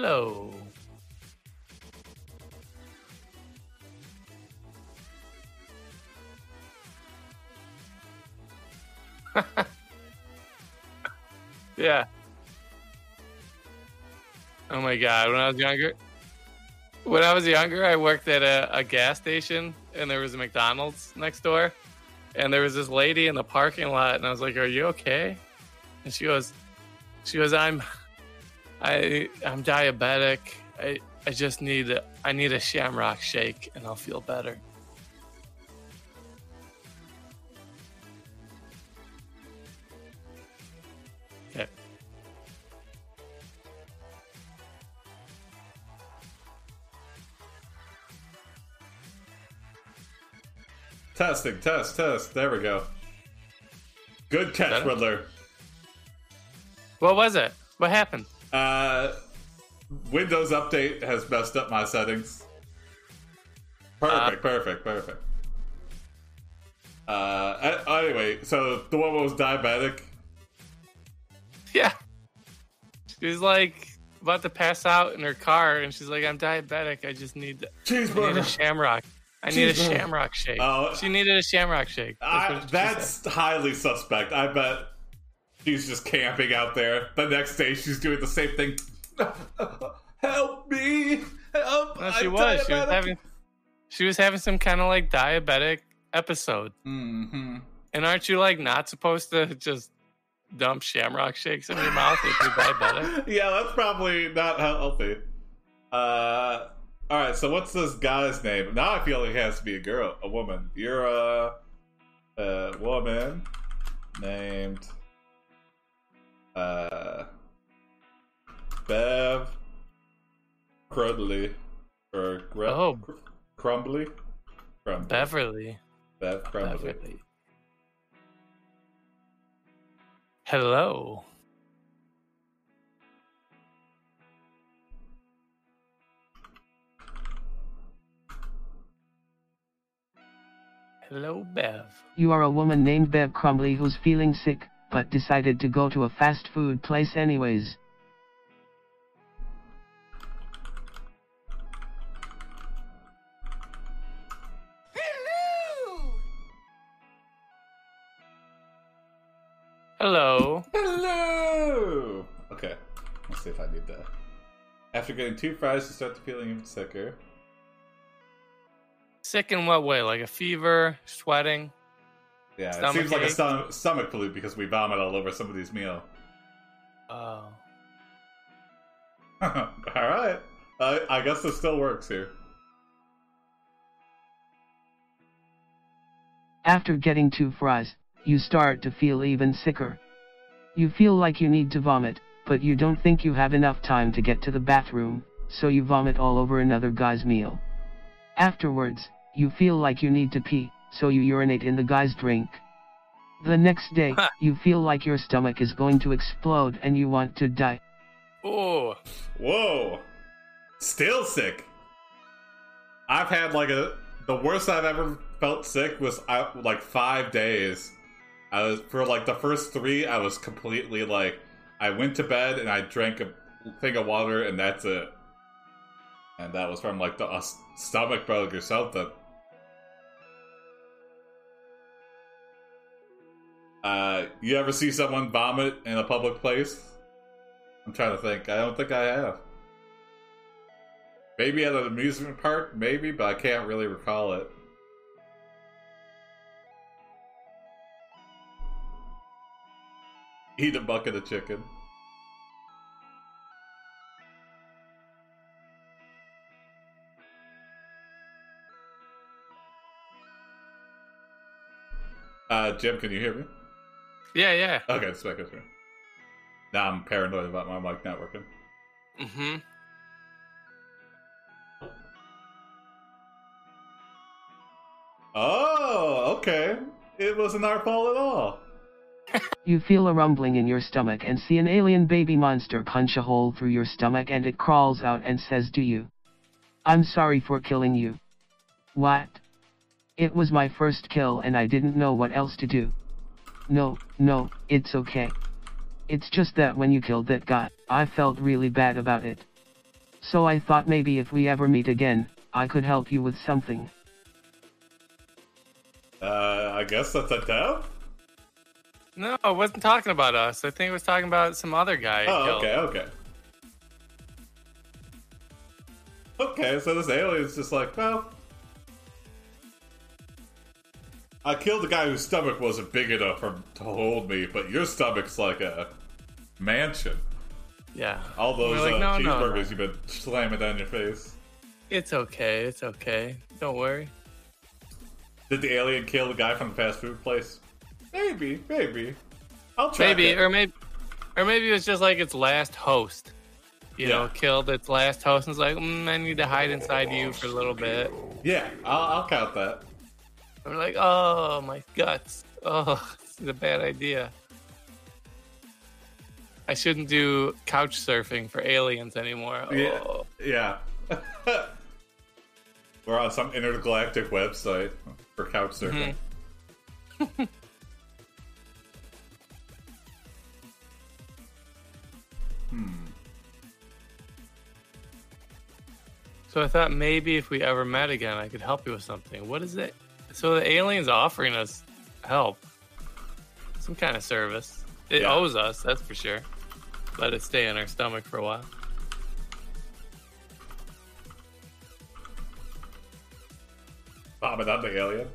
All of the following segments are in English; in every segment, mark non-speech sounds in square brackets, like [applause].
Hello. [laughs] Yeah. Oh my god, when I was younger when I was younger, I worked at a, a gas station and there was a McDonald's next door. And there was this lady in the parking lot and I was like, Are you okay? And she goes she goes, I'm I I'm diabetic. I I just need a, I need a shamrock shake and I'll feel better. Okay. Testing, test, test. There we go. Good catch? Riddler. What was it? What happened? Uh, Windows Update has messed up my settings. Perfect, perfect, perfect. Uh, anyway, so the woman was diabetic. Yeah. She was like about to pass out in her car and she's like, I'm diabetic. I just need, I need a shamrock. I need a shamrock shake. Oh. she needed a shamrock shake. That's, I, that's highly suspect. I bet she's just camping out there. The next day, she's doing the same thing. [laughs] Help me! Help! No, she I'm was. She was having she was having some kind of like diabetic episode. Mhm. And aren't you like not supposed to just dump shamrock shakes in your mouth if you're diabetic? [laughs] yeah, that's probably not healthy. Uh, all right. So what's this guy's name? Now I feel like it has to be a girl, a woman. You're a, a woman named uh Bev Crudley or Gre- Oh. Cr- Crumbly. Crumbly. Beverly. Bev Crumbly. Beverly. Hello. Hello, Bev. You are a woman named Bev Crumbly who's feeling sick, but decided to go to a fast food place anyways. Hello. Hello. Hello! Okay, let's see if I need that. After getting two fries, you start to feeling even sicker. Sick in what way? Like a fever, sweating? Yeah, it Stomach seems like a stom- stomach flu because we vomit all over somebody's meal. Oh. [laughs] all right, uh, I guess this still works here. After getting two fries, you start to feel even sicker. You feel like you need to vomit, but you don't think you have enough time to get to the bathroom, so you vomit all over another guy's meal. Afterwards, you feel like you need to pee, so you urinate in the guy's drink. The next day, Huh. you feel like your stomach is going to explode and you want to die. Oh. Whoa, still sick. I've had like a the worst I've ever felt sick was uh, like five days. I was for like the first three, I was completely like I went to bed and I drank a thing of water and that's it. And that was from like the a stomach bug or something. Uh, you ever see someone vomit in a public place? I'm trying to think. I don't think I have. Maybe at an amusement park, maybe, but I can't really recall it. [laughs] Eat a bucket of chicken. Uh, Jim, can you hear me? Yeah, yeah. Okay, just making sure. Now I'm paranoid about my mic not working. Mm-hmm. Oh, okay. It wasn't our fault at all. [laughs] You feel a rumbling in your stomach and see an alien baby monster punch a hole through your stomach and it crawls out and says to you, I'm sorry for killing you. What? It was my first kill and I didn't know what else to do. No, no, it's okay. It's just that when you killed that guy, I felt really bad about it. So I thought maybe if we ever meet again, I could help you with something. Uh, I guess that's a dub? No, I wasn't talking about us. I think it was talking about some other guy. he Oh, killed. okay, okay. Okay, so this alien's just like, well. I killed the guy whose stomach wasn't big enough for, to hold me, but your stomach's like a mansion. Yeah. All those like, uh, no, no, cheeseburgers no. you've been slamming down your face. It's okay. It's okay. Don't worry. Did the alien kill the guy from the fast food place? Maybe, maybe. I'll try. Maybe, it. or maybe, or maybe it was just like its last host. You Yeah. know, killed its last host and was like, mm, I need to hide inside you for a little bit. yeah, I'll, I'll count that. We're like, oh, my guts. Oh, this is a bad idea. I shouldn't do couch surfing for aliens anymore. Yeah. Oh. Yeah. [laughs] We're on some intergalactic website for couch surfing. [laughs] Hmm. So I thought maybe if we ever met again, I could help you with something. What is it? So the alien's offering us help, some kind of service. It Yeah. owes us, that's for sure. Let it stay in our stomach for a while. Vomit that the alien.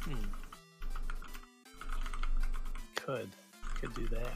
Hmm. Could, could do that.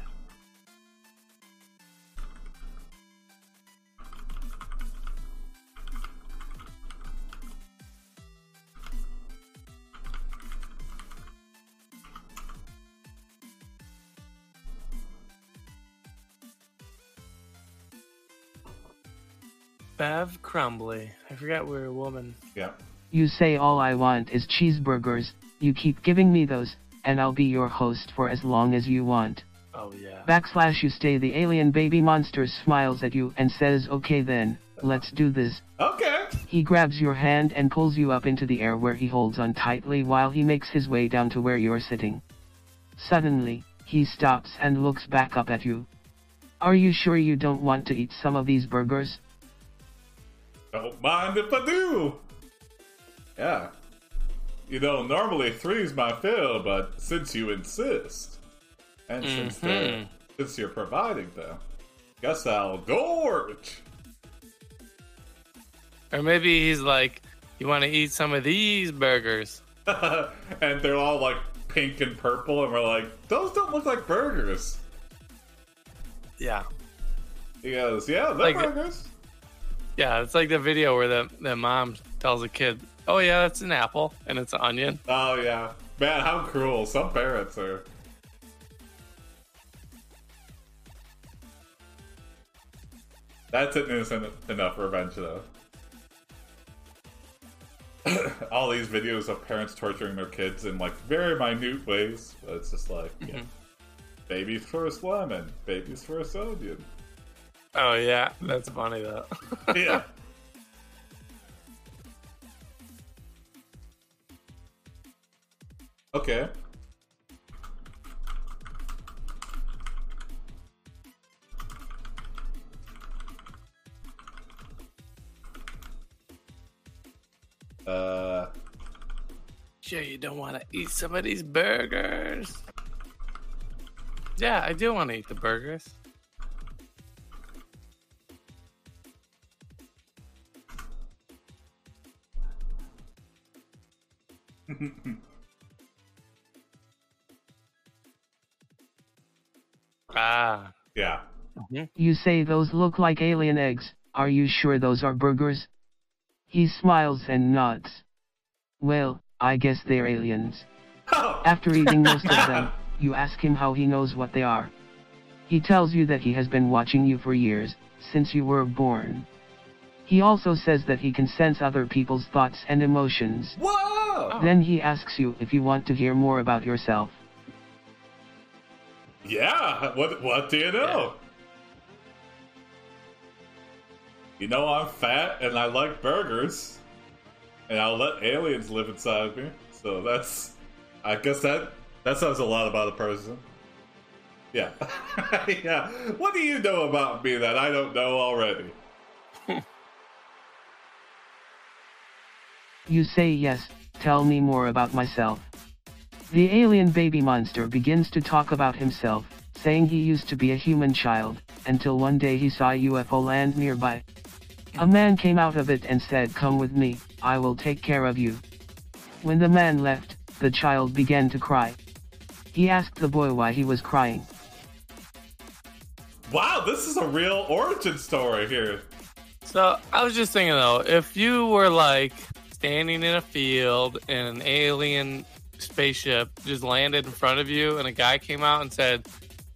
Bev Crumbly. I forgot we are a woman. Yeah. You say all I want is cheeseburgers, you keep giving me those, and I'll be your host for as long as you want. Oh yeah. Backslash you stay the alien baby monster smiles at you and says okay then, let's do this. Okay. He grabs your hand and pulls you up into the air where he holds on tightly while he makes his way down to where you're sitting. Suddenly, he stops and looks back up at you. Are you sure you don't want to eat some of these burgers? Don't mind if I do. Yeah. You know, normally three's my fill, but since you insist, and since they're, Mhm. since you're providing them, guess I'll gorge. Or maybe he's like, you want to eat some of these burgers? [laughs] and they're all like pink and purple, and we're like, those don't look like burgers. Yeah. He goes, yeah, they're Like- burgers. Yeah, it's like the video where the, the mom tells a kid, oh, yeah, that's an apple and it's an onion. Oh yeah, man, how cruel! Some parents are. That's an innocent enough revenge, though. [coughs] All these videos of parents torturing their kids in like very minute ways, it's just like, yeah, Mhm. baby's first lemon, baby's first onion. Oh, yeah, that's funny though. [laughs] Yeah. okay. Uh, sure, you don't want to eat some of these burgers? Yeah, I do want to eat the burgers. You say those look like alien eggs, are you sure those are burgers? He smiles and nods. Well, I guess they're aliens. Oh. After eating most of them, [laughs] you ask him how he knows what they are. He tells you that he has been watching you for years, since you were born. He also says that he can sense other people's thoughts and emotions. Whoa! Then he asks you if you want to hear more about yourself. Yeah. What What do you know? You know I'm fat and I like burgers. and I'll let aliens live inside me. So that's, I guess that that says a lot about a person. Yeah, [laughs] yeah. What do you know about me that I don't know already? [laughs] You say yes, tell me more about myself. The alien baby monster begins to talk about himself, saying he used to be a human child, until one day he saw a UFO land nearby. A man came out of it and said come with me, I will take care of you. When the man left, the child began to cry. He asked the boy why he was crying. Wow, this is a real origin story here. So I was just thinking though, if you were like standing in a field and an alien spaceship just landed in front of you and a guy came out and said,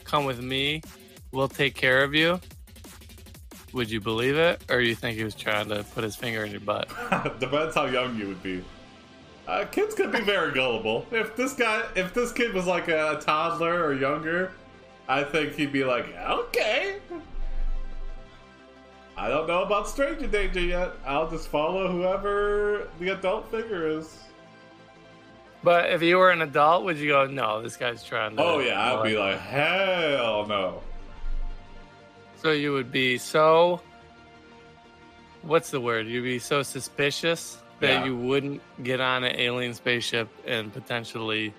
Come with me, we'll take care of you. Would you believe it? Or you think he was trying to put his finger in your butt? [laughs] Depends how young you would be. Uh, kids could be very gullible. If this guy, if this kid was like a toddler or younger, I think he'd be like, okay. I don't know about stranger danger yet. I'll just follow whoever the adult figure is. But if you were an adult, would you go, no, this guy's trying to. Oh yeah, I'd be like, hell no. So you would be so. What's the word? You'd be so suspicious that Yeah. you wouldn't get on an alien spaceship and potentially,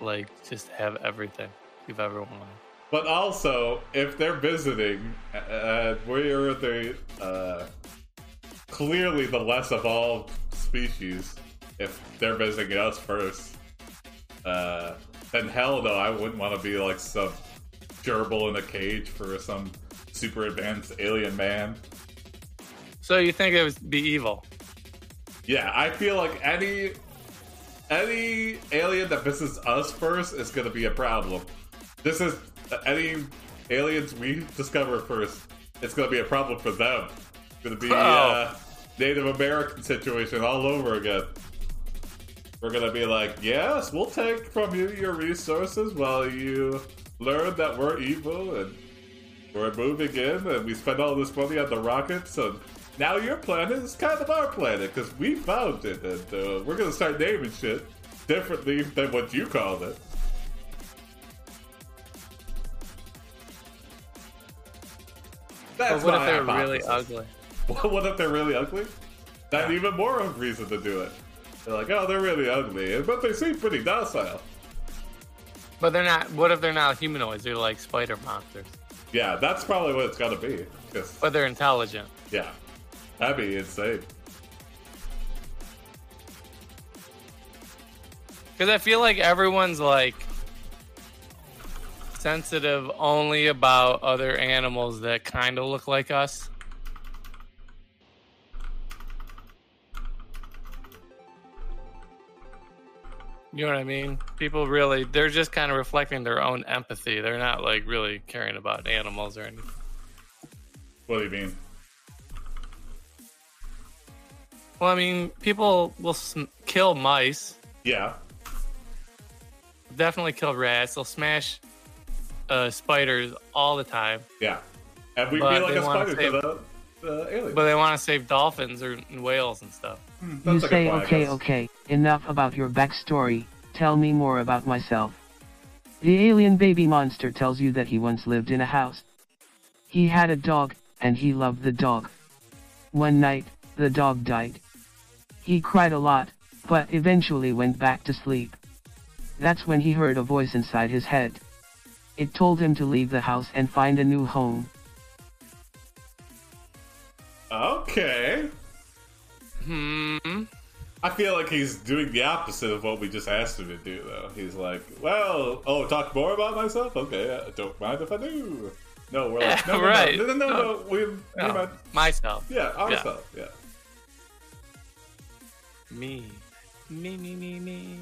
like, just have everything you've ever wanted. But also, if they're visiting, uh, we're the uh, clearly the less evolved species. If they're visiting us first, uh, then hell no, I wouldn't want to be like some gerbil in a cage for some super advanced alien man. So you think it would be evil? Yeah, I feel like any any alien that visits us first is going to be a problem. This is any aliens we discover first. It's going to be a problem for them. It's going to be Oh. uh, Native American situation all over again. We're going to be like, yes, we'll take from you your resources while you learn that we're evil and we're moving in and we spend all this money on the rockets and now your planet is kind of our planet because we found it and uh, we're gonna start naming shit differently than what you called it. That's But [laughs] what if they're really ugly? What if they're really ugly? That's even more of a reason to do it. They're like, oh, they're really ugly, but they seem pretty docile. But they're not. What if they're not humanoids? They're like spider monsters. Yeah, that's probably what it's gotta be. 'cause- But they're intelligent. yeah, that'd be insane. Because I feel like everyone's like sensitive only about other animals that kind of look like us. You know what I mean? People really, they're just kind of reflecting their own empathy. They're not like really caring about animals or anything. What do you mean? Well, I mean, people will sm- kill mice, Yeah, definitely kill rats. They'll smash uh, spiders all the time. yeah. And we'd be like a spider save- to the, the. But they want to save dolphins or whales and stuff. Hmm, you That's a good say point, I okay guess. okay, enough about your backstory, tell me more about myself. The alien baby monster tells you that he once lived in a house. He had a dog, and he loved the dog. One night, the dog died. He cried a lot, but eventually went back to sleep. That's when he heard a voice inside his head. It told him to leave the house and find a new home. Okay. Hmm. I feel like he's doing the opposite of what we just asked him to do, though. He's like, well, oh, talk more about myself? Okay, I don't mind if I do. No, we're like, [laughs] Yeah, no, no, right. no, no, no, no, no, we, we No, might, myself. yeah, ourselves, yeah. Me. Me, me, me, me.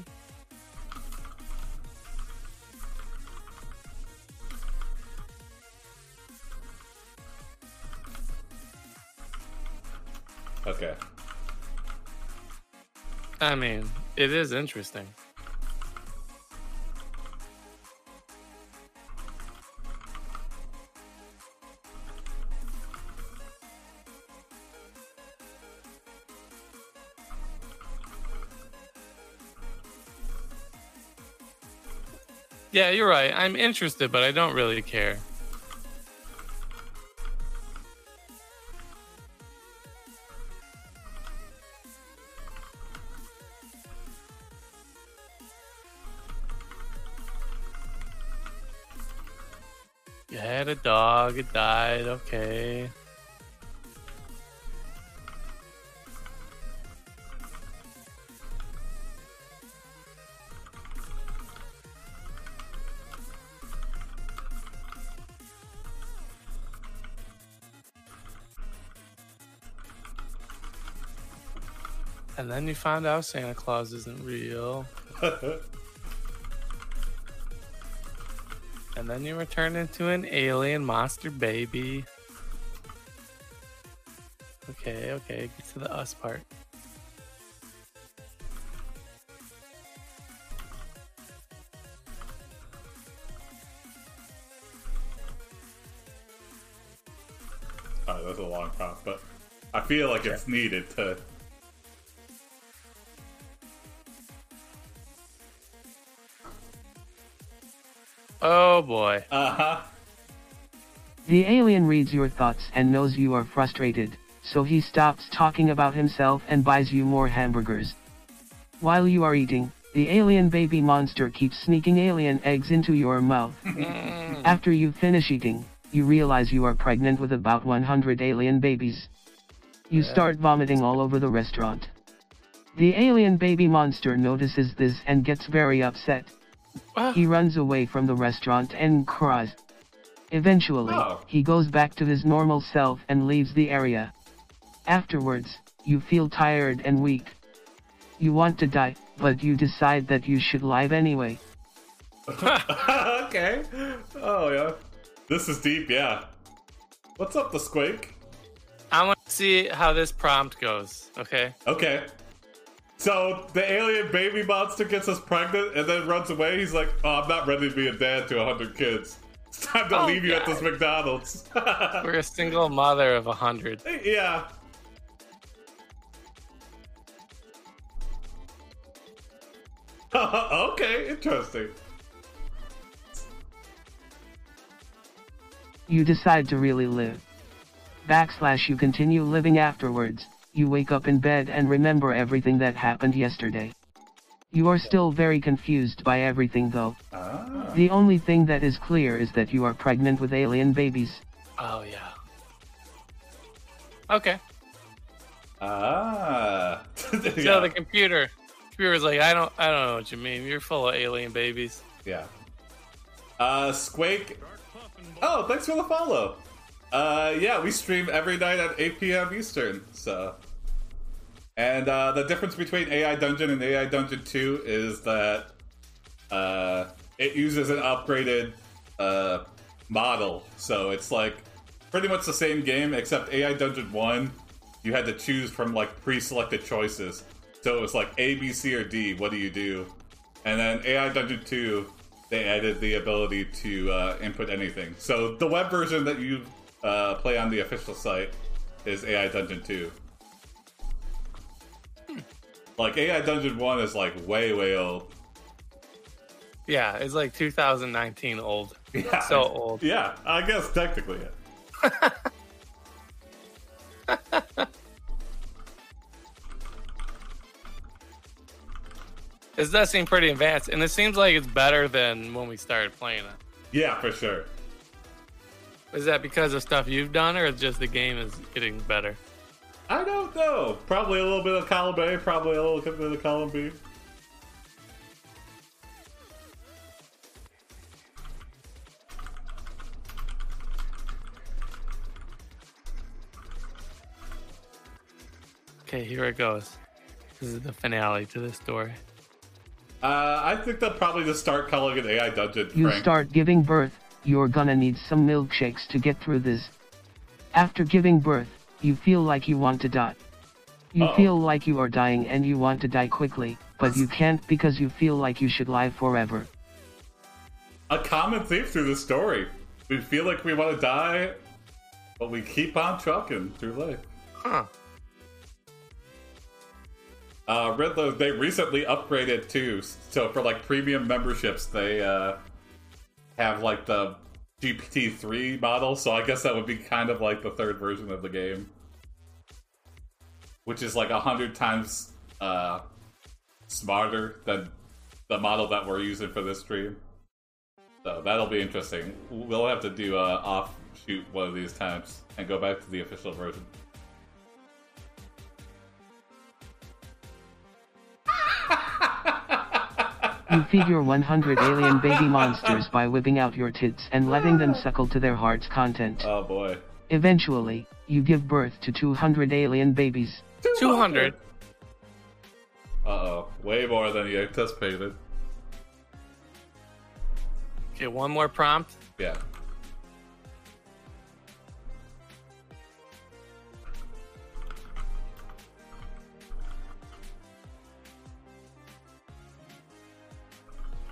Okay. I mean, it is interesting. Yeah, you're right. I'm interested, but I don't really care. Dog, it died, okay. And then you find out Santa Claus isn't real. [laughs] And then you were turned into an alien monster baby. Okay, okay, get to the us part. Oh, that's a long prompt, but I feel like it's needed to. Reads your thoughts and knows you are frustrated, so he stops talking about himself and buys you more hamburgers. While you are eating, the alien baby monster keeps sneaking alien eggs into your mouth. [laughs] [laughs] After you finish eating, you realize you are pregnant with about 100 alien babies. You start vomiting all over the restaurant. The alien baby monster notices this and gets very upset. Ah, He runs away from the restaurant and cries. Eventually, Oh. he goes back to his normal self and leaves the area. Afterwards, you feel tired and weak. You want to die, but you decide that you should live anyway. [laughs] okay. Oh yeah. This is deep. Yeah. What's up, the squake? I want to see how this prompt goes. Okay. Okay. So the alien baby monster gets us pregnant and then runs away. He's like, "Oh, I'm not ready to be a dad to hundred kids. It's time to Oh, leave you at this McDonald's." [laughs] We're a single mother of a hundred. yeah. [laughs] okay, interesting. You decide to really live. Backslash you continue living afterwards, you wake up in bed and remember everything that happened yesterday. You are still very confused by everything though. Ah. The only thing that is clear is that you are pregnant with alien babies. Oh yeah. Okay. Ah. [laughs] So yeah. the computer, computer's like, I don't, I don't know what you mean. You're full of alien babies. Yeah. Uh, Squake. Oh, thanks for the follow. Uh, yeah, we stream every night at 8 p.m. Eastern. So, and uh, the difference between AI Dungeon and AI Dungeon 2 is that uh, it uses an upgraded uh, model. So it's like pretty much the same game, except AI Dungeon 1, you had to choose from like pre-selected choices. So it was like A, B, C, or D. What do you do? And then AI Dungeon 2, they added the ability to uh, input anything. So the web version that you uh, play on the official site is AI Dungeon 2. Like AI Dungeon 1 is like way, way old. Yeah, it's like 2019 old. [laughs] Yeah. So old. Yeah, I guess technically. [laughs] It does seem pretty advanced, and it seems like it's better than when we started playing it. Yeah, for sure. Is that because of stuff you've done, or is just the game is getting better? I don't know. Probably a little bit of column A, probably a little bit of column B. Okay, here it goes. This is the finale to this story. Uh, I think they'll probably just start calling it AI Dungeon. You Frank. start giving birth, you're gonna need some milkshakes to get through this. After giving birth, you feel like you want to die. You Uh-oh. feel like you are dying and you want to die quickly, but you can't because you feel like you should live forever. a common theme through the story. We feel like we want to die, but we keep on trucking through life. Huh. Uh, Riddler, they recently upgraded too. So for like premium memberships, they uh, have like the GPT three model, so I guess that would be kind of like the third version of the game, which is like a hundred times uh, smarter than the model that we're using for this stream. So that'll be interesting. We'll have to do a offshoot one of these times and go back to the official version. You feed your 100 alien baby monsters by whipping out your tits and letting them suckle to their heart's content. Oh boy. Eventually, you give birth to 200 alien babies. 200. Uh oh. Way more than you anticipated. Okay, one more prompt. Yeah.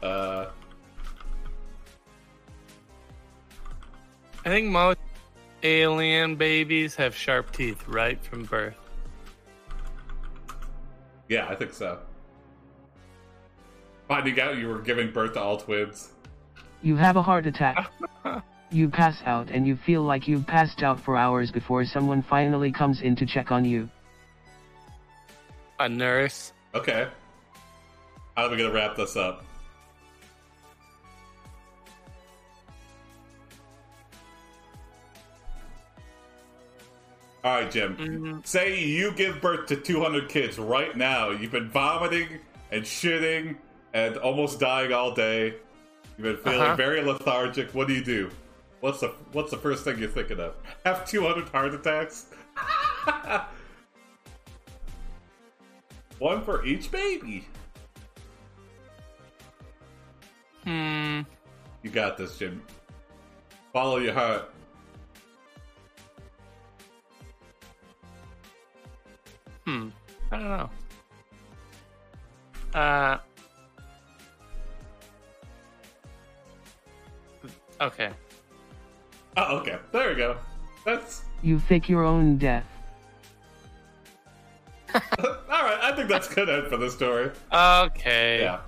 Uh, I think most alien babies have sharp teeth right from birth. yeah, I think so. Finding out you were giving birth to all twins. You have a heart attack. [laughs] You pass out and you feel like you've passed out for hours before someone finally comes in to check on you. A nurse. Okay. How are we gonna wrap this up? All right, Jim. Mm, Say you give birth to 200 kids right now. You've been vomiting and shitting and almost dying all day. You've been feeling Uh-huh. very lethargic. What do you do? What's the What's the first thing you're thinking of? Have 200 heart attacks? [laughs] One for each baby. hmm. You got this, Jim. Follow your heart. Hmm. I don't know. Uh. Okay. Oh, okay. There we go. That's You fake your own death. [laughs] all right. I think that's good end for the story. Okay. Yeah.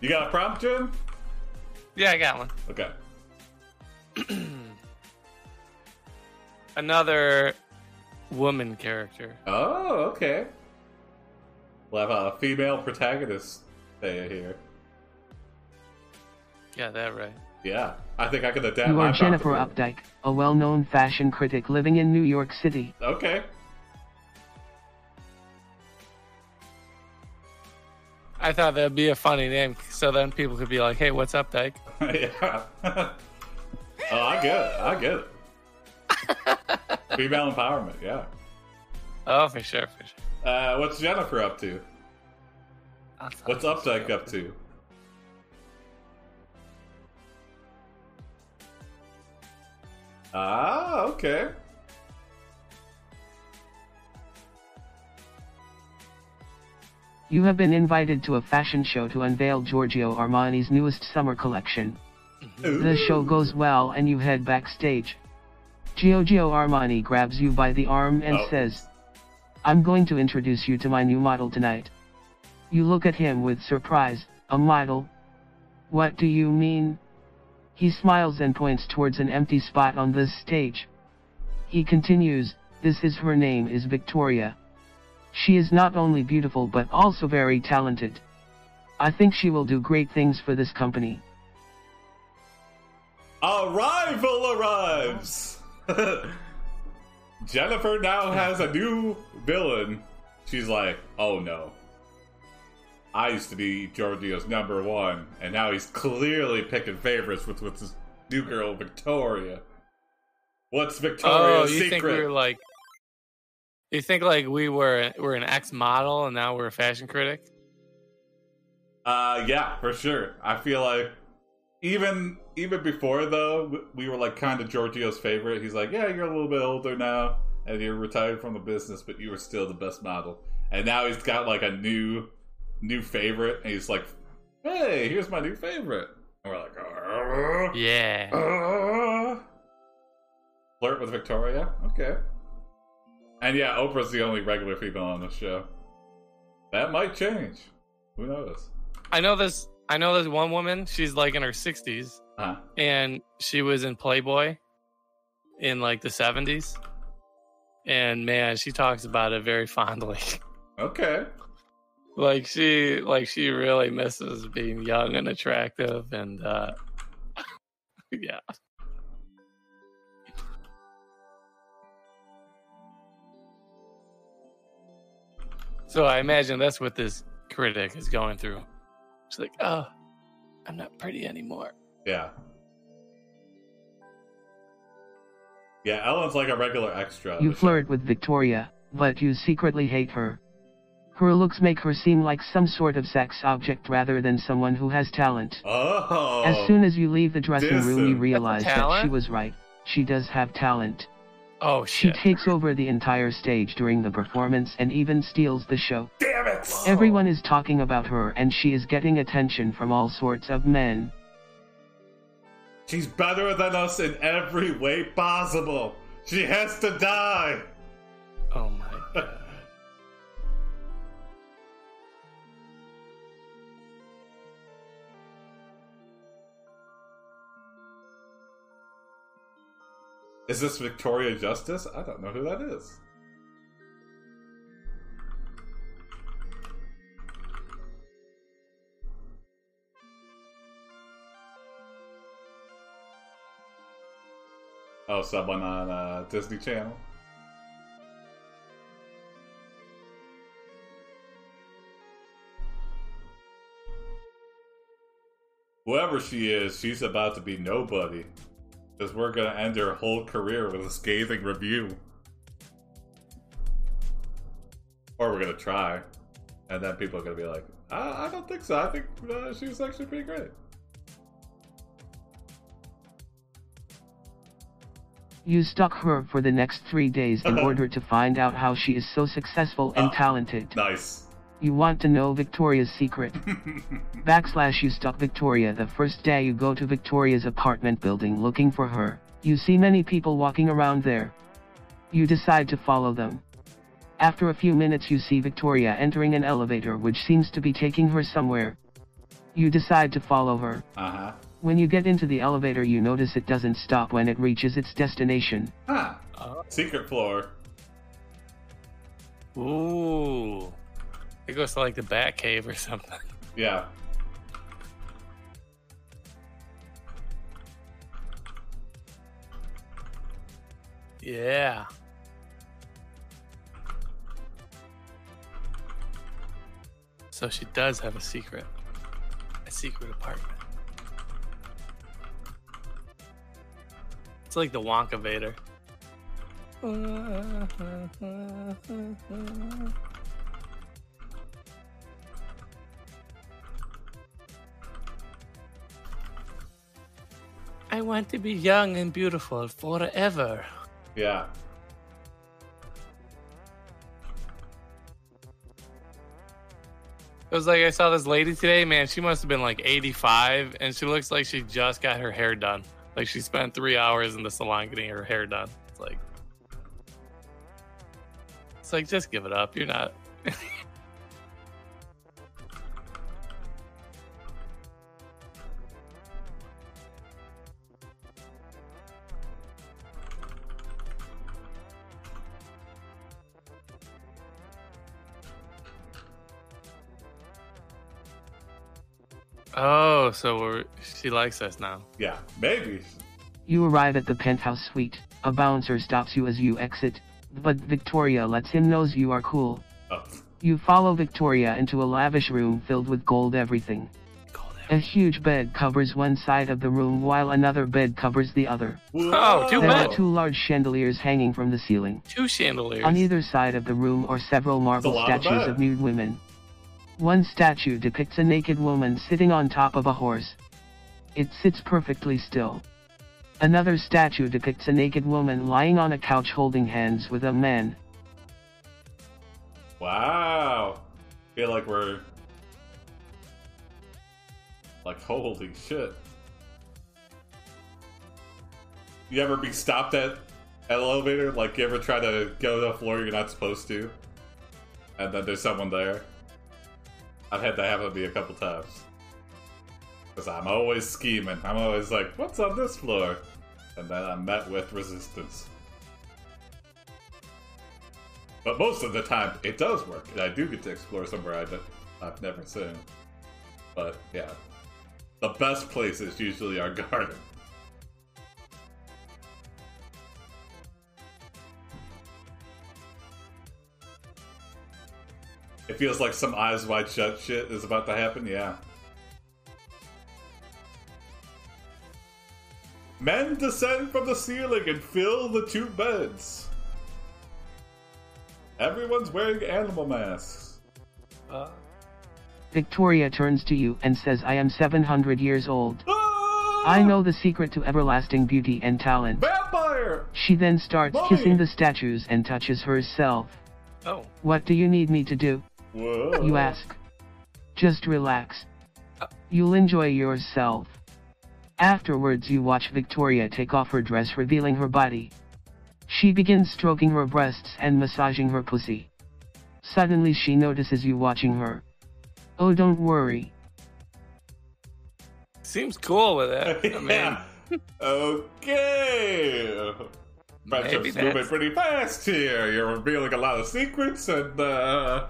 You got a prompt, Jim? Yeah, I got one. Okay. [clears throat] Another woman character. Oh, okay. We'll have a female protagonist stay here. Yeah, that right. Yeah, I think I can adapt. You are Jennifer. Updike, a well-known fashion critic living in New York City. Okay. I thought that'd be a funny name, so then people could be like, "Hey, what's up, Dyke?" [laughs] yeah. [laughs] oh, I get it. I get it. [laughs] Female empowerment. Yeah. Oh, for sure, for sure. Uh, what's Jennifer up to? What's you. Updike up to? Ah, okay. You have been invited to a fashion show to unveil Giorgio Armani's newest summer collection. The show goes well and you head backstage. Giorgio Armani grabs you by the arm and Oh. says, I'm going to introduce you to my new model tonight. You look at him with surprise, a model? What do you mean? He smiles and points towards an empty spot on the stage. He continues, this is her name is Victoria. She is not only beautiful but also very talented. I think she will do great things for this company. A rival arrives! [laughs] Jennifer now has a new villain. She's like, oh no. I used to be Giorgio's number one, and now he's clearly picking favorites with, with his new girl, Victoria. What's Oh, you secret? think we were like? You think like we were we're an ex model and now we're a fashion critic? Uh, yeah, for sure. I feel like even even before though, we were like kind of Giorgio's favorite. He's like, yeah, you're a little bit older now, and you're retired from the business, but you were still the best model. And now he's got like a new new favorite, and he's like, hey, here's my new favorite. And we're like, "Arr, Yeah. arr." flirt with Victoria. Okay. And yeah, Oprah's the only regular female on the show. That might change. Who knows? I know this. I know there's one woman. She's like in her sixties. Uh, and she was in Playboy in like the 70s. And man, she talks about it very [laughs] fondly. okay. like she like she really misses being young and attractive and uh [laughs] yeah. So I imagine that's what this critic is going through. She's like, "Oh, I'm not pretty anymore." Yeah. Yeah, Ellen's like a regular extra. You flirt with Victoria, but you secretly hate her. Her looks make her seem like some sort of sex object rather than someone who has talent. Oh. As soon as you leave the dressing room, you realize that she was right. She does have talent. Oh She shit. takes over the entire stage during the performance and even steals the show. Damn it! Everyone is talking about her and she is getting attention from all sorts of men. She's better than us in every way possible. She has to die. Oh my god. Is this Victoria Justice? I don't know who that is. Oh, someone on uh, Disney Channel. Whoever she is, she's about to be nobody. Because we're gonna end her whole career with a scathing review. Or we're gonna try. And then people are gonna be like, I, I don't think so. I think uh, she was actually pretty great. You stalk her for the next three days in [laughs] order to find out how she is so successful and Oh. talented. Nice. You want to know Victoria's secret. [laughs] Backslash you stalk Victoria the first day you go to Victoria's apartment building looking for her. You see many people walking around there. You decide to follow them. After a few minutes you see Victoria entering an elevator which seems to be taking her somewhere. You decide to follow her. uh huh. When you get into the elevator you notice it doesn't stop when it reaches its destination. Huh. Oh. Secret floor. Ooh. It goes to like the Bat Cave or something. Yeah. Yeah. So she does have a secret. A secret apartment. It's like the Wonkavator. [laughs] I want to be young and beautiful forever. Yeah. It was like I saw this lady today, man. She must have been like 85, and she looks like she just got her hair done. Like she spent three hours in the salon getting her hair done. It's like, it's like just give it up. You're not. [laughs] Oh, so we're, she likes us now. Yeah. Maybe. You arrive at the penthouse suite. A bouncer stops you as you exit, but Victoria lets him know you are cool. Oh. You follow Victoria into a lavish room filled with gold everything. Call A huge bed covers one side of the room while another bed covers the other. Oh, too There bad. are two large chandeliers hanging from the ceiling. Two chandeliers. On either side of the room are several marble lot of statues of nude women. One statue depicts a naked woman sitting on top of a horse. It sits perfectly still. Another statue depicts a naked woman lying on a couch holding hands with a man. Wow. Feel like we're like holy shit. You ever be stopped at an elevator? Like you ever try to go to a floor you're not supposed to? And then there's someone there? I've had that happen to me a couple times. Because I'm always scheming. I'm always like, what's on this floor? And then I'm met with resistance. But most of the time, it does work, and I do get to explore somewhere I've never seen. But yeah, the best places usually are [laughs] garden. It feels like some eyes wide shut shit is about to happen, yeah. Men descend from the ceiling and fill the two beds. Everyone's wearing animal masks. Uh, Victoria turns to you and says, I am 700 years old. Ah! I know the secret to everlasting beauty and talent. Vampire! She then starts Mommy! kissing the statues and touches herself. oh, What do you need me to do? Whoa. You ask. Just relax. You'll enjoy yourself. Afterwards, you watch Victoria take off her dress, revealing her body. She begins stroking her breasts and massaging her pussy. Suddenly, she notices you watching her. Oh, don't worry. seems cool with it. [laughs] I mean, yeah. okay. Maybe Friendship's moving pretty fast here. You're revealing a lot of secrets, and uh,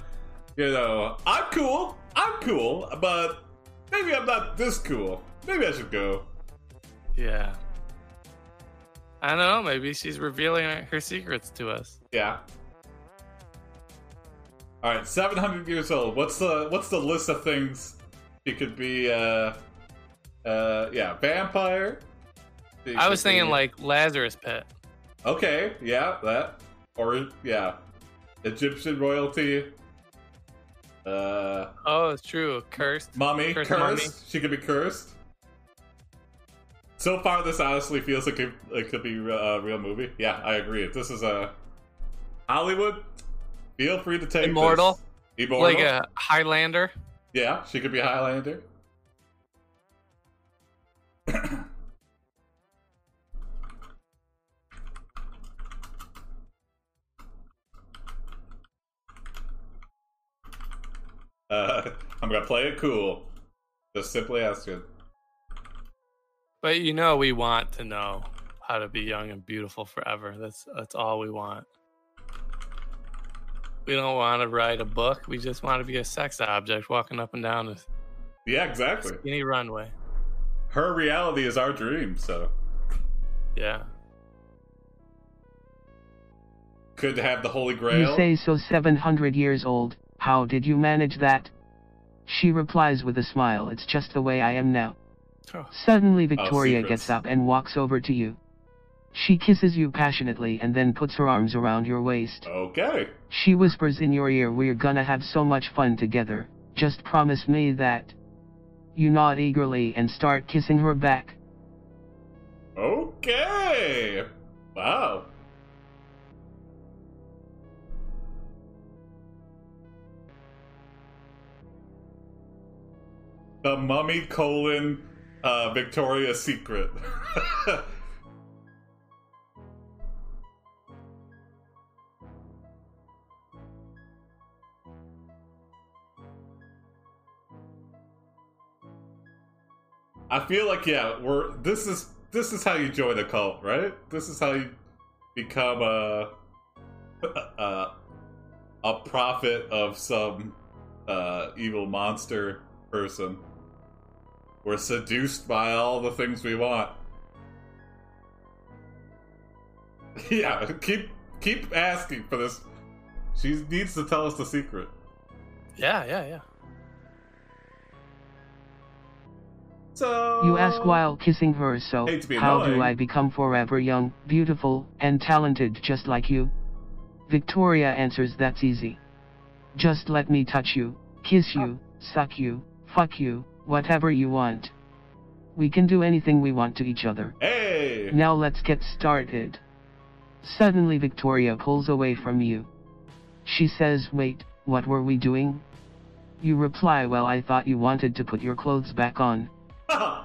you know, I'm cool. I'm cool, but maybe I'm not this cool. Maybe I should go. yeah. I don't know. Maybe she's revealing her secrets to us. Yeah. All right, 700 years old. What's the what's the list of things she could be? Uh, uh, yeah, vampire. She I was thinking be- like Lazarus Pit. Okay, yeah, that. Or, yeah. Egyptian royalty. Uh, Oh, it's true. Cursed. Mommy. Cursed cursed. mummy. She could be cursed. So far, this honestly feels like it, it could be a real movie. Yeah, I agree. If this is a Hollywood, feel free to take this. Immortal? Immortal. Like a Highlander. Yeah, she could be Highlander. Play it cool. Just simply ask it. But you know, we want to know how to be young and beautiful forever. That's that's all we want. We don't want to write a book. We just want to be a sex object walking up and down a Yeah, exactly. skinny runway. Her reality is our dream, so Yeah. could have the Holy Grail. You say so 700 years old, how did you manage that? She replies with a smile, it's just the way I am now. Oh, Suddenly Victoria secrets. gets up and walks over to you. She kisses you passionately and then puts her arms around your waist. okay. She whispers in your ear, We're gonna have so much fun together, just promise me that. You nod eagerly and start kissing her back. Okay. Wow. The Mummy colon uh, Secret. [laughs] I feel like yeah, we're this is this is how you join a cult, right? This is how you become a a, a prophet of some uh, evil monster person. We're seduced by all the things we want. [laughs] yeah, keep keep asking for this. She needs to tell us the secret. yeah, yeah, yeah. So You ask while kissing her, so Hate to be how do. I become forever young, beautiful, and talented just like you? Victoria answers that's easy. Just let me touch you, kiss you, suck you, fuck you, whatever you want. We can do anything we want to each other. Hey. Now let's get started. Suddenly Victoria pulls away from you. She says, Wait, what were we doing? You reply, Well, I thought you wanted to put your clothes back on. [laughs] oh,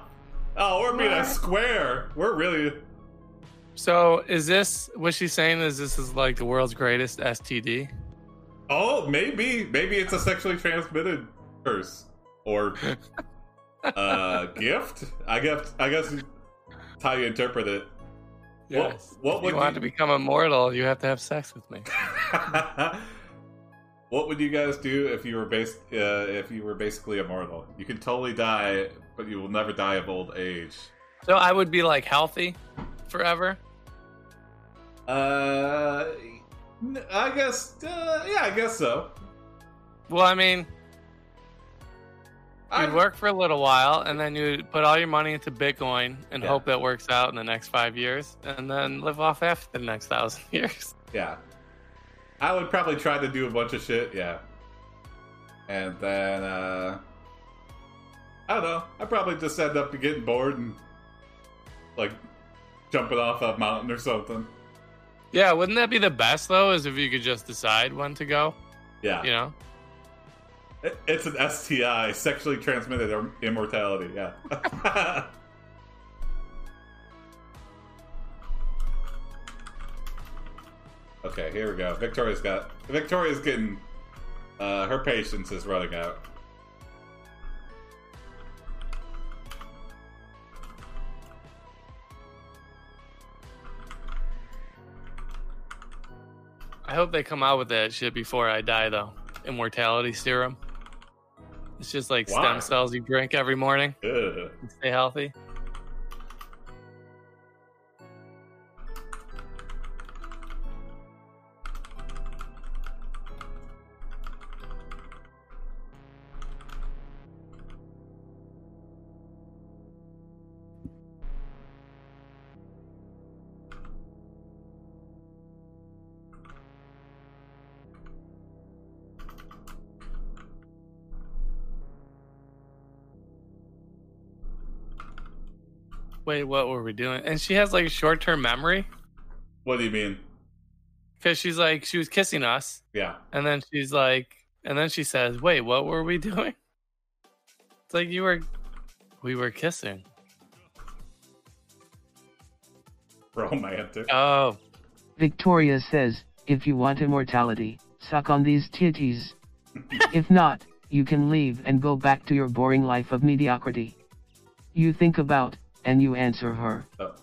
we're being a square. We're really. So is this what she's saying? Is this is like the world's greatest STD? Oh, maybe, maybe it's a sexually transmitted curse, or uh, gift. I guess. I guess it's how you interpret it. Yes. what if would you want you- to become immortal, you have to have sex with me. [laughs] what would you guys do if you were based uh, if you were basically immortal? You can totally die, but you will never die of old age. So I would be like healthy forever. Uh, I guess. Uh, yeah, I guess so. Well, I mean, I- you'd work for a little while, and then you'd put all your money into Bitcoin and Yeah. hope that works out in the next five years, and then live off after the next thousand [laughs] years. Yeah. I would probably try to do a bunch of shit, yeah. And then, uh. I don't know. I'd probably just end up getting bored and, like, jumping off a mountain or something. Yeah, wouldn't that be the best though? Is if you could just decide when to go. Yeah. You know. It- It's an STI, sexually transmitted immortality, yeah. [laughs] okay, here we go. Victoria's got. Victoria's getting. Uh, her patience is running out. I hope they come out with that shit before I die though. Immortality serum. It's just like Why? stem cells you drink every morning Ugh. stay healthy. Wait, what were we doing? And she has like short term memory What do you mean? because she's like, she was kissing us. Yeah. And then she's like, and then she says, wait, what were we [laughs] doing? It's like you were, we were kissing. Romantic. Oh, Victoria says, if you want immortality, suck on these titties. [laughs] if not, you can leave and go back to your boring life of mediocrity. You think about, and you answer her. Oh.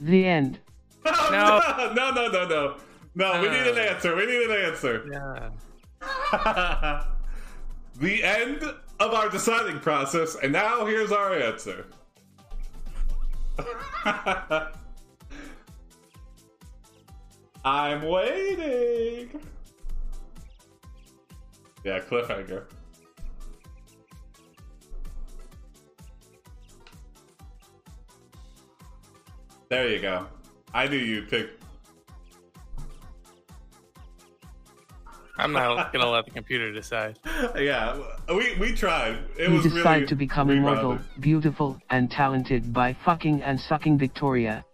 The end. no, no, no, no, no. No, we need an Uh. answer. We need an answer. yeah. [laughs] the end of our deciding process, and now here's our answer. [laughs] I'm waiting. Yeah, cliffhanger. There you go. I knew you'd pick. I'm not gonna let the computer decide. [laughs] Yeah, we we tried. It you was decide really to become immortal, beautiful, and talented by fucking and sucking Victoria.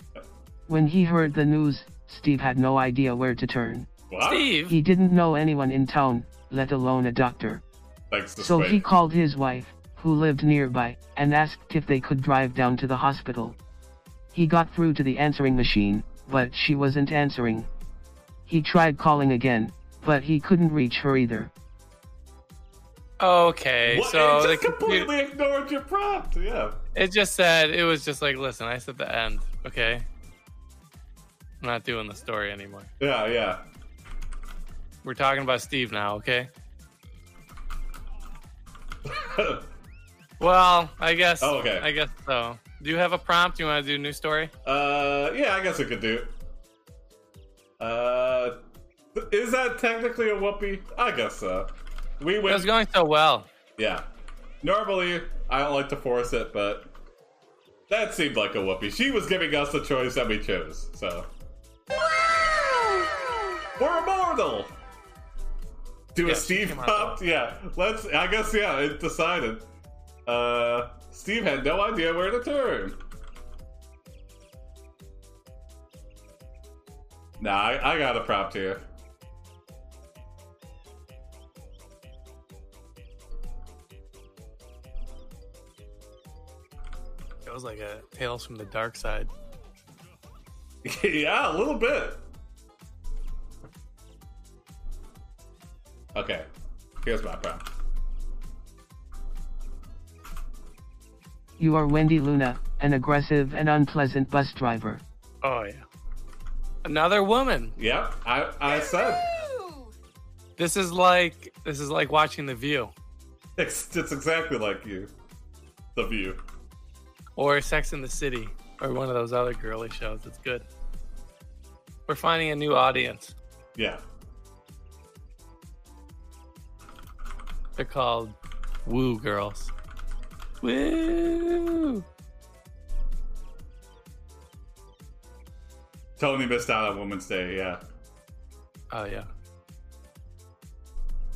When he heard the news, Steve had no idea where to turn. What? Steve, He didn't know anyone in town, let alone a doctor. Thanks to So Spade. he called his wife, who lived nearby, and asked if they could drive down to the hospital. He got through to the answering machine, but she wasn't answering. He tried calling again, but he couldn't reach her either. okay, What? so it just computer, completely ignored your prompt. Yeah. it just said it was just like, listen, I said the end, okay. I'm not doing the story anymore. Yeah, yeah. We're talking about Steve now, okay? [laughs] Well, I guess. Oh, okay. I guess so. Do you have a prompt? You want to do a new story? uh, yeah, I guess it could do. Uh, is that technically a whoopee? I guess so. We It was going so well. Yeah. Normally, I don't like to force it, but that seemed like a whoopee. She was giving us the choice that we chose, so. We're immortal. Do Yeah, a Steve came out prompt? Yeah. Let's. I guess yeah. It decided. Uh, Steve had no idea where to turn. Nah, I, I got a prop here. It was like a Tales from the Dark Side. [laughs] yeah, a little bit. Okay, here's my prompt. You are Wendy Luna, an aggressive and unpleasant bus driver. Oh yeah. Another woman. Yep, I I said This is like this is like watching The View it's, it's exactly like you. The View. or Sex in the City or one of those other girly shows. It's good. We're finding a new audience. Yeah. They're called Woo Girls. Woo! Tony missed out on Women's Day. Yeah. Oh yeah.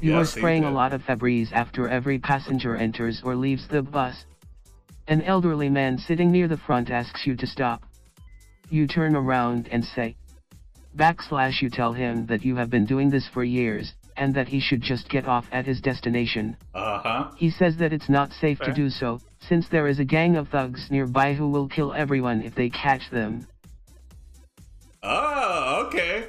You Yes, are spraying a lot of Febreze after every passenger enters or leaves the bus. An elderly man sitting near the front asks you to stop. You turn around and say, backslash you tell him that you have been doing this for years, and that he should just get off at his destination. Uh huh. He says that it's not safe to do so, since there is a gang of thugs nearby who will kill everyone if they catch them. Oh, okay.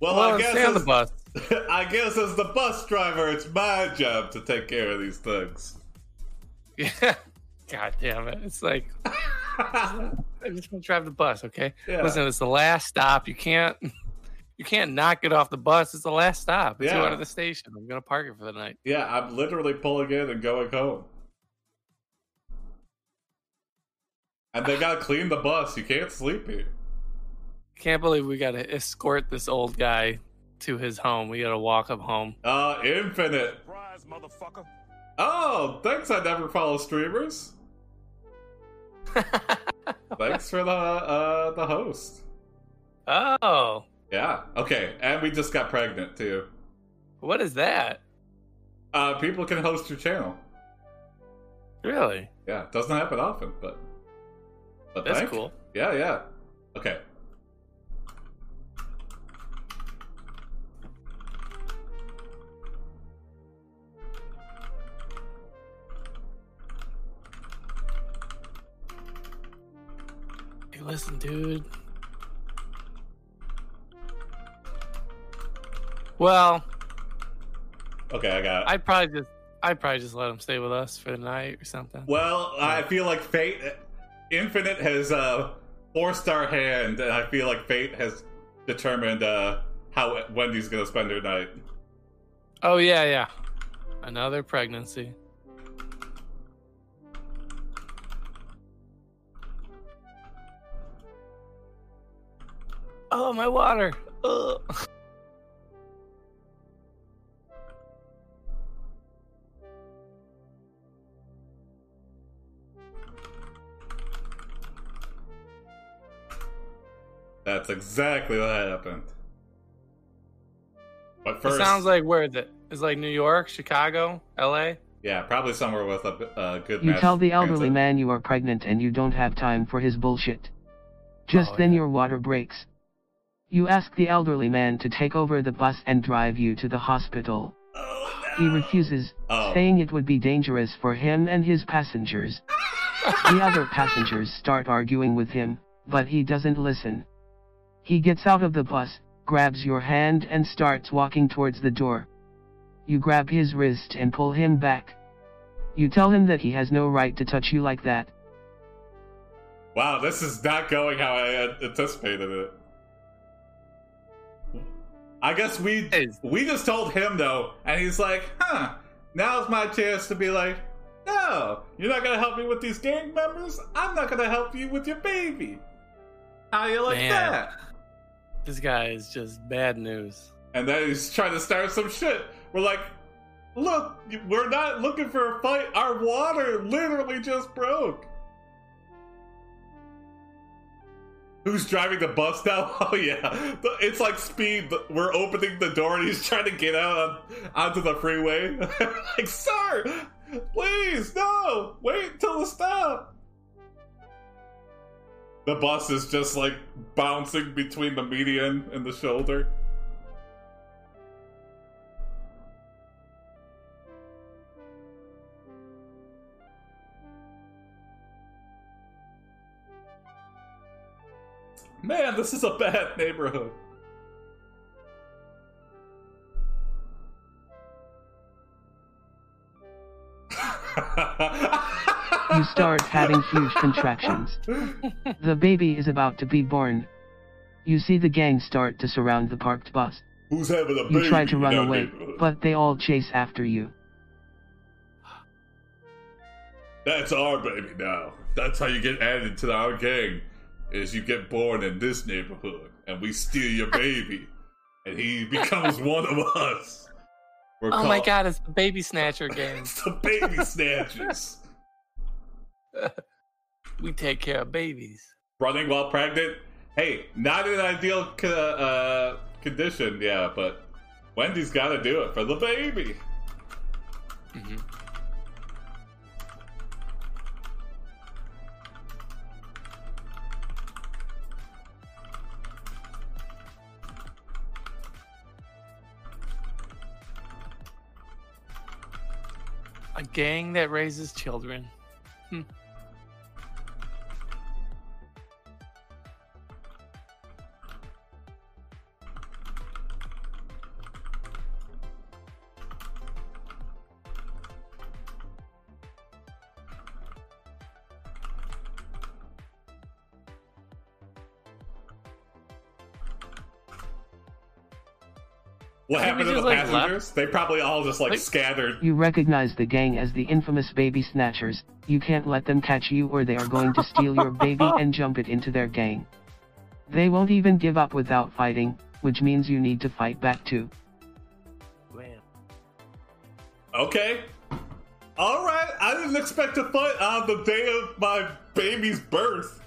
Well, Well, I guess stay on the bus. [laughs] I guess as the bus driver, it's my job to take care of these thugs. Yeah. [laughs] God damn it. It's like [laughs] I'm just want to drive the bus, okay? Yeah. Listen, it's the last stop. You can't you can't not get off the bus. It's the last stop. It's Yeah. going to the station. I'm gonna park it for the night. yeah, I'm literally pulling in and going home. And they gotta clean the bus. You can't sleep here. Can't believe we gotta escort this old guy to his home. We gotta walk him home. Uh, Infinite. Surprise, motherfucker. Oh, thanks. I never follow streamers. [laughs] Thanks for the uh the host. oh, Yeah. Okay. And we just got pregnant too. what is that? Uh, people can host your channel. Really? Yeah, it doesn't happen often, but but That's thank- cool. Yeah, yeah. Okay. Hey, listen, dude. Well, Okay, I got it. I'd probably just I'd probably just let him stay with us for the night or something. well, I feel like fate Infinite has uh forced our hand and I feel like fate has determined uh how Wendy's gonna spend her night. Oh yeah, yeah. Another pregnancy. Oh, my water. Ugh. [laughs] That's exactly what happened. But first, It sounds like where is it? It's like New York, Chicago, L.A. yeah, probably somewhere with a uh, good. You tell the elderly transit. man you are pregnant and you don't have time for his bullshit. Just Oh, then yeah. your water breaks. You ask the elderly man to take over the bus and drive you to the hospital. Oh, no. He refuses, Oh. saying it would be dangerous for him and his passengers. The other [laughs] passengers start arguing with him, but he doesn't listen. He gets out of the bus, grabs your hand and starts walking towards the door. You grab his wrist and pull him back. You tell him that he has no right to touch you like that. Wow, this is not going how I had anticipated it. I guess we we just told him though, and he's like, "Huh? Now's my chance to be like, no, you're not gonna help me with these gang members. I'm not gonna help you with your baby. How you like Man. that?" This guy is just bad news. And then he's trying to start some shit. We're like, "Look, we're not looking for a fight. Our water literally just broke." Who's driving the bus now? [laughs] Oh yeah, it's like speed. We're opening the door and he's trying to get out onto the freeway. [laughs] like, sir, please, no, wait until the stop. The bus is just like bouncing between the median and the shoulder. Man, this is a bad neighborhood. [laughs] You start having huge contractions. The baby is about to be born. You see the gang start to surround the parked bus. Who's having a You try to run in away, neighborhood? but they all chase after you. That's our baby now. That's how you get added to our gang. Is you get born in this neighborhood and we steal your baby, and he becomes [laughs] one of us. We're Oh my god, it's the baby snatcher game. [laughs] It's the baby snatchers. [laughs] We take care of babies. Running while pregnant. Hey, not an ideal co- uh, condition, yeah, but Wendy's got to do it for the baby. Mhm. A gang that raises children. Hmm. What happened to the just, like, left- passengers? They probably all just like Like- scattered. You recognize the gang as the infamous baby snatchers. You can't let them catch you or they are going to steal your baby [laughs] and jump it into their gang. They won't even give up without fighting, which means you need to fight back too. Wham. Okay. All right. I didn't expect to fight on the day of my baby's birth,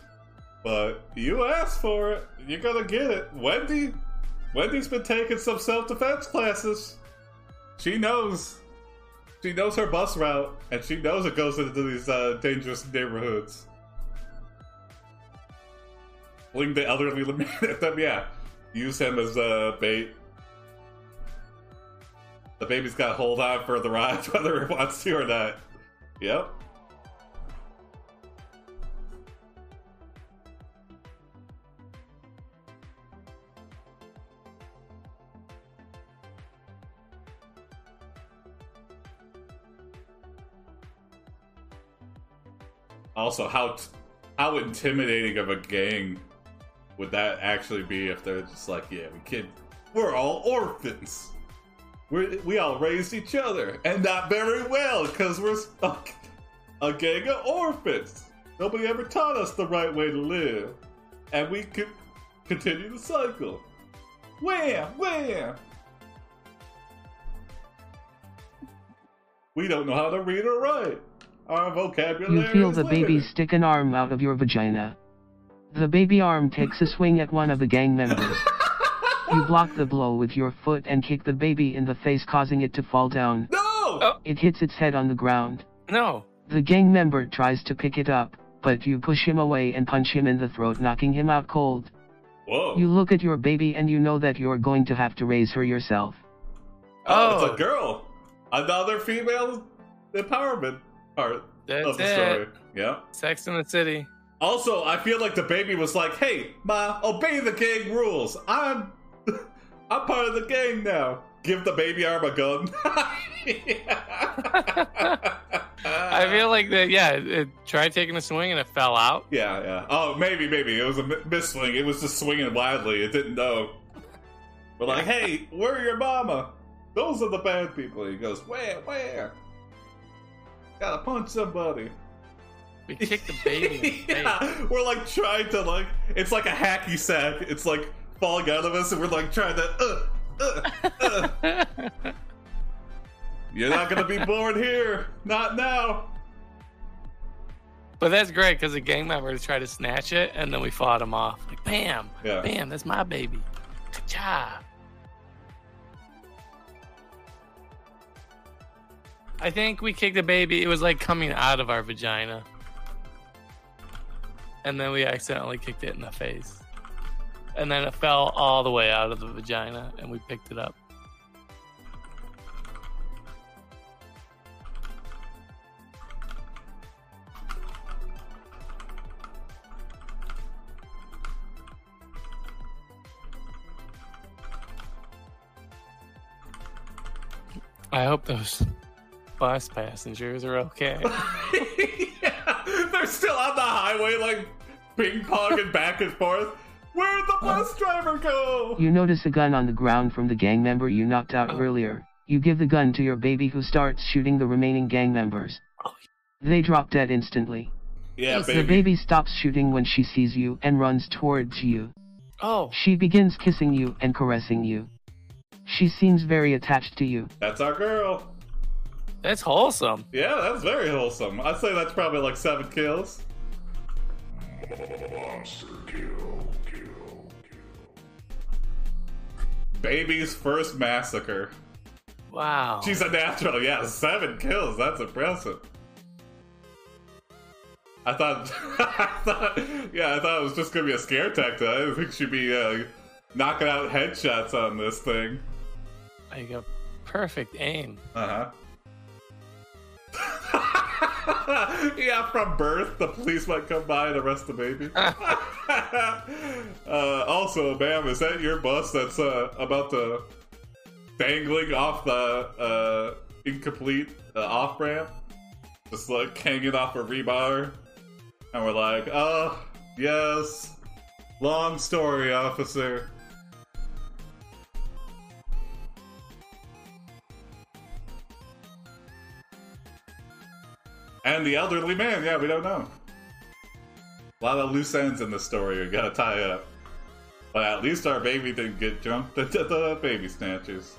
but you asked for it. You're gonna get it. Wendy. Wendy's been taking some self-defense classes. She knows. She knows her bus route, and she knows it goes into these uh, dangerous neighborhoods. Fling the elderly [laughs] man at [laughs] them. Yeah. Use him as uh, bait. The baby's got hold on for the ride, [laughs] whether it wants to or not. Yep. Also, how t- how intimidating of a gang would that actually be if they're just like, yeah, we kid, we're all orphans. We we all raised each other, and not very well, because we're a, a gang of orphans. Nobody ever taught us the right way to live, and we could continue the cycle. Wham, wham. We don't know how to read or write. Our vocabulary You feel is the baby limited. stick an arm out of your vagina. The baby arm takes a swing at one of the gang members. [laughs] You block the blow with your foot and kick the baby in the face, causing it to fall down. No! Oh. It hits its head on the ground. No. The gang member tries to pick it up, but you push him away and punch him in the throat, knocking him out cold. Whoa. You look at your baby and you know that you're going to have to raise her yourself. oh, Oh. it's a oh. girl. Another female empowerment part That's of the it. story. Yeah. Sex in the City. Also, I feel like the baby was like, "Hey, ma, obey the gang rules. I'm, [laughs] I'm part of the gang now. Give the baby arm a gun." [laughs] [laughs] I feel like that. Yeah, it, it tried taking a swing and it fell out. Yeah, yeah. Oh, maybe, maybe it was a miss swing. It was just swinging wildly. It didn't know. But like, hey, where are your mama? Those are the bad people. He goes, where, where? Gotta punch somebody. We kicked the baby [laughs] the yeah, we're like trying to like, it's like a hacky sack. It's like falling out of us, and we're like trying to. Uh, uh, uh. [laughs] You're not gonna be born here. Not now. But that's great because the gang member tried to snatch it and then we fought him off. Like, bam, Yeah. bam, that's my baby. Good I think we kicked the baby. It was like coming out of our vagina. And then we accidentally kicked it in the face. And then it fell all the way out of the vagina and we picked it up. I hope those bus passengers are okay. [laughs] yeah. They're still on the highway, like ping ponging back and forth. Where'd the bus driver go? You notice a gun on the ground from the gang member you knocked out earlier. You give the gun to your baby who starts shooting the remaining gang members. They drop dead instantly. Yeah, The The baby. baby stops shooting when she sees you and runs towards you. Oh, She begins kissing you and caressing you. She seems very attached to you. That's our girl. That's wholesome. Yeah, that's very wholesome. I'd say that's probably like seven kills. Monster kill, kill, kill. Baby's first massacre. Wow. She's a natural. Yeah, seven kills. That's impressive. I thought, [laughs] I thought, yeah, I thought it was just gonna be a scare tactic. I didn't think she'd be uh, knocking out headshots on this thing. Like a perfect aim. Uh huh. [laughs] yeah, from birth, the police might come by and arrest the baby. [laughs] [laughs] uh, also, ma'am, is that your bus that's uh, about to dangling off the uh, incomplete uh, off ramp? Just like hanging off a rebar? And we're like, oh, yes. Long story, officer. And the elderly man, yeah, we don't know. A lot of loose ends in the story we gotta tie up. But at least our baby didn't get jumped into the baby snatchers.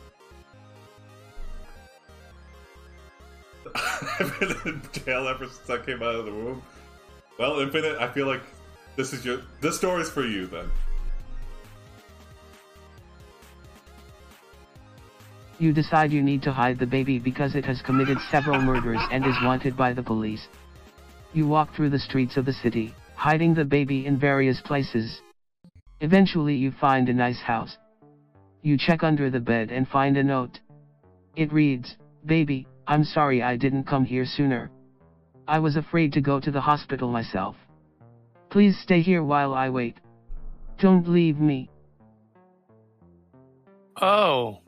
[laughs] I've been in jail ever since I came out of the womb. Well, Infinite, I feel like this is your this story's for you then. You decide you need to hide the baby because it has committed several murders and is wanted by the police. You walk through the streets of the city, hiding the baby in various places. Eventually you find a nice house. You check under the bed and find a note. It reads, Baby, I'm sorry I didn't come here sooner. I was afraid to go to the hospital myself. Please stay here while I wait. Don't leave me. Oh.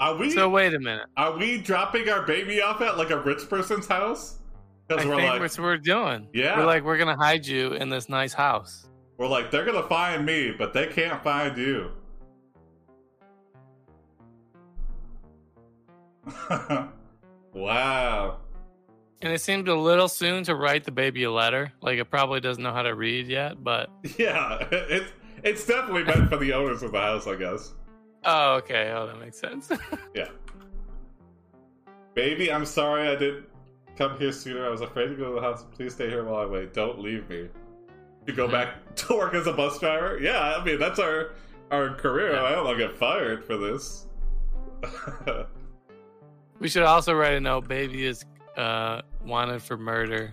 Are we So wait a minute. are we dropping our baby off at like a rich person's house? Because think we're like that's what we're doing. Yeah. We're like, we're gonna hide you in this nice house. we're like they're gonna find me, but they can't find you. [laughs] wow. And it seemed a little soon to write the baby a letter. Like it probably doesn't know how to read yet, but [laughs] Yeah, it's it's definitely meant for the owners of the house, I guess. Oh, okay. Oh, that makes sense. [laughs] Yeah. Baby, I'm sorry I didn't come here sooner. I was afraid to go to the house. Please stay here while I wait. Don't leave me. You go back [laughs] to work as a bus driver? Yeah, I mean that's our our career. I don't want to get fired for this. [laughs] we should also write a note. Baby is uh, wanted for murder.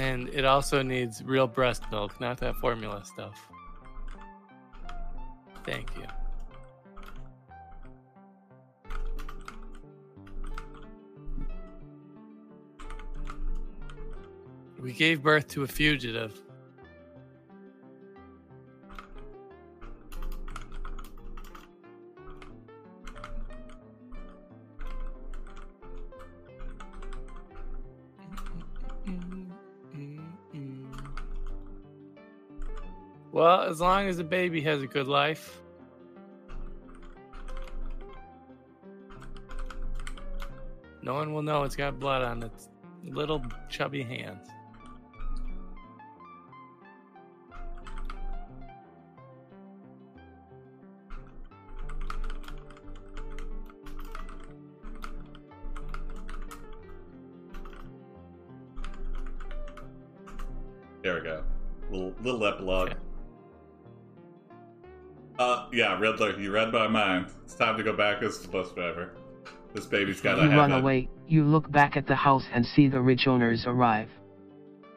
And it also needs real breast milk, not that formula stuff. Thank you. We gave birth to a fugitive. As long as the baby has a good life. No one will know it's got blood on its little chubby hands. there we go. Little little epilogue. Okay. Uh, yeah, you read my mind. It's time to go back as the bus driver. This baby's gotta You have run it. away, you look back at the house and see the rich owners arrive.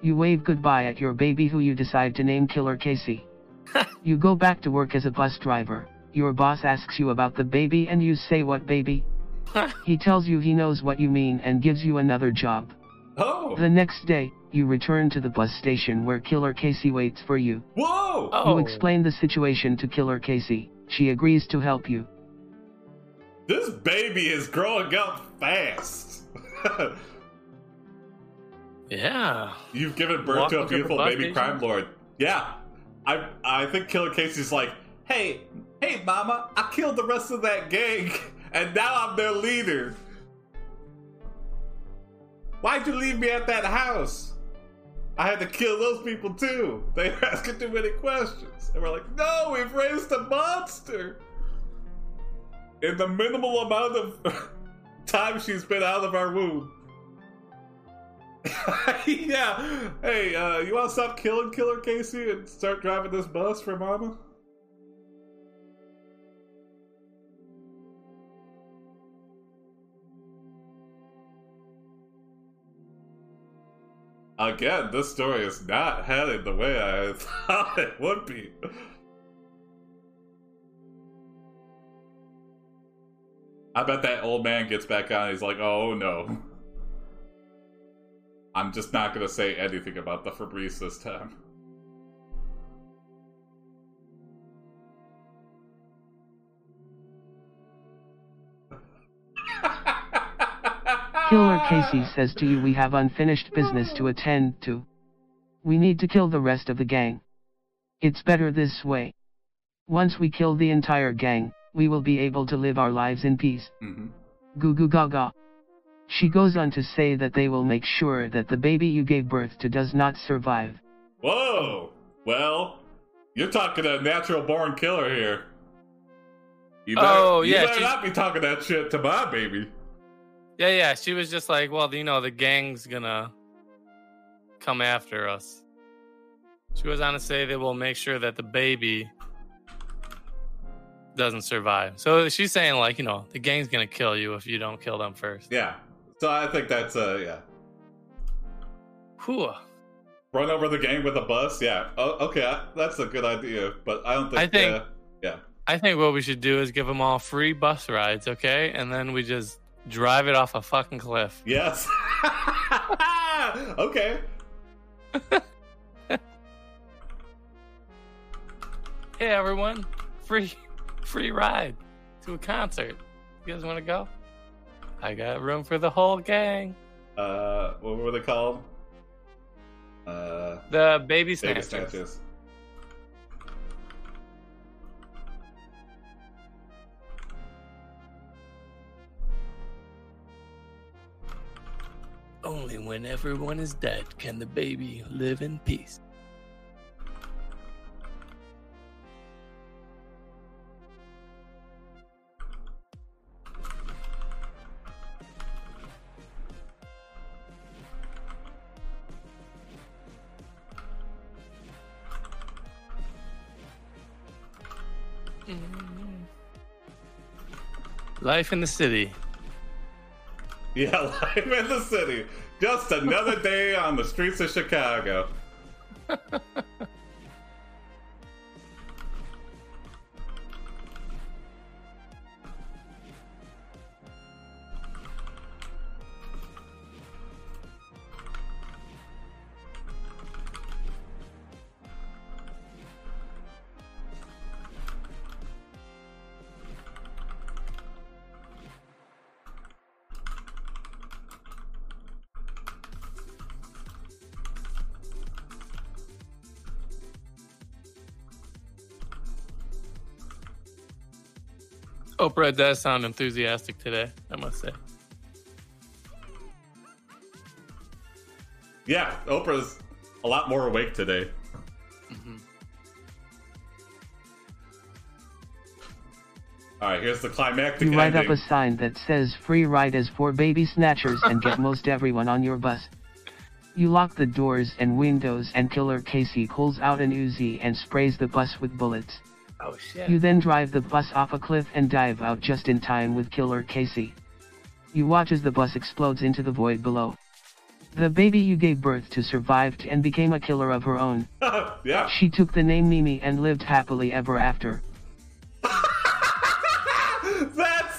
You wave goodbye at your baby who you decide to name Killer Casey. [laughs] you go back to work as a bus driver. Your boss asks you about the baby and you say what baby? [laughs] he tells you he knows what you mean and gives you another job. Oh! The next day, you return to the bus station where Killer Casey waits for you. Whoa! Oh, You explain the situation to Killer Casey. She agrees to help you. This baby is growing up fast. [laughs] Yeah. You've given birth Walking to a beautiful baby station? crime lord. Yeah. I I think Killer Casey's like, hey, hey mama, I killed the rest of that gang, [laughs] and now I'm their leader. Why'd you leave me at that house? I had to kill those people too. They were asking too many questions. And we're like, no, we've raised a monster. In the minimal amount of [laughs] time she's been out of our womb. [laughs] yeah. Hey, uh, you want to stop killing Killer Casey and start driving this bus for Mama? Again, this story is not headed the way I [laughs] thought it would be. I bet that old man gets back on. He's like, "Oh no." I'm just not gonna say anything about the Febreze this time. Killer Casey says to you we have unfinished business to attend to. We need to kill the rest of the gang. It's better this way. Once we kill the entire gang, we will be able to live our lives in peace. Mhm. Goo goo gaga. She goes on to say that they will make sure that the baby you gave birth to does not survive. Whoa! Well, you're talking a natural born killer here. You better, Oh, you better she's- not be talking that shit to my baby. Yeah, yeah. She was just like, well, you know, the gang's gonna come after us. She was on to say they will make sure that the baby doesn't survive. So she's saying, like, you know, the gang's gonna kill you if you don't kill them first. Yeah. So I think that's uh yeah. Whew. Run over the gang with a bus. Yeah. Oh, okay, that's a good idea, but I don't think. I think- uh, yeah. I think what we should do is give them all free bus rides, okay? And then we just drive it off a fucking cliff. Yes. [laughs] okay. [laughs] Hey, everyone, free, free ride to a concert. You guys want to go? I got room for the whole gang. Uh, what were they called? Uh, The baby baby snatchers. Only when everyone is dead can the baby live in peace. Mm-hmm. Life in the city. Yeah, [laughs] life in the city. Just another day on the streets of Chicago. [laughs] Oprah does sound enthusiastic today, I must say. Yeah, Oprah's a lot more awake today. Mm-hmm. All right, here's the climactic You write up a sign that says free ride is for baby snatchers and get [laughs] most everyone on your bus. You lock the doors and windows and Killer Casey pulls out an Uzi and sprays the bus with bullets. Oh shit. You then drive the bus off a cliff and dive out just in time with Killer Casey. You watch as the bus explodes into the void below. The baby you gave birth to survived and became a killer of her own. [laughs] yeah. She took the name Mimi and lived happily ever after. [laughs] That's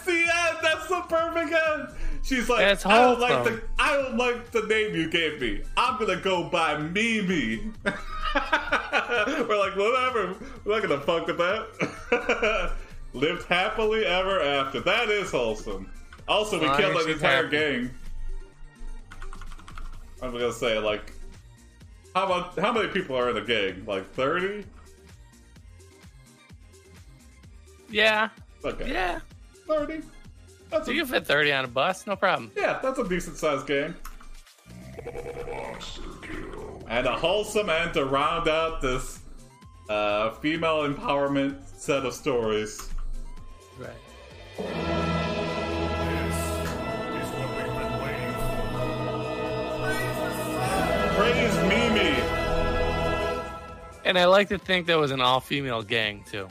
the end. That's the perfect end. She's like, That's I don't like the. I don't like the name you gave me. I'm gonna go by Mimi. [laughs] [laughs] We're like, whatever. We're not gonna fuck with that. [laughs] lived happily ever after. That is wholesome. Also, we As killed as an entire happy. gang. I'm gonna say like, how about how many people are in a gang? Like thirty? Yeah, Okay, yeah. thirty. That's So a, you can fit 30 on a bus, no problem. yeah, that's a decent sized gang. And a wholesome end to round out this uh, female empowerment set of stories. Right. This is what we've been waiting for. Praise Mimi. And I like to think that was an all-female gang too.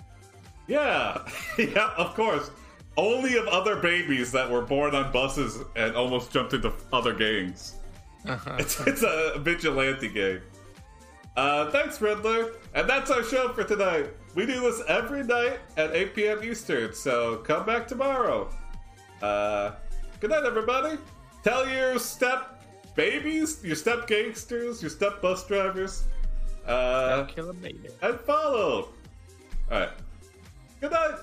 Yeah, [laughs] yeah, of course. Only of other babies that were born on buses and almost jumped into other gangs. It's, it's a vigilante game. Uh, thanks, Riddler. And that's our show for tonight. We do this every night at 8 p.m. Eastern, so come back tomorrow. Uh, good night, everybody. Tell your step babies, your step gangsters, your step bus drivers, uh, Kill a baby. and follow. Alright. Good night.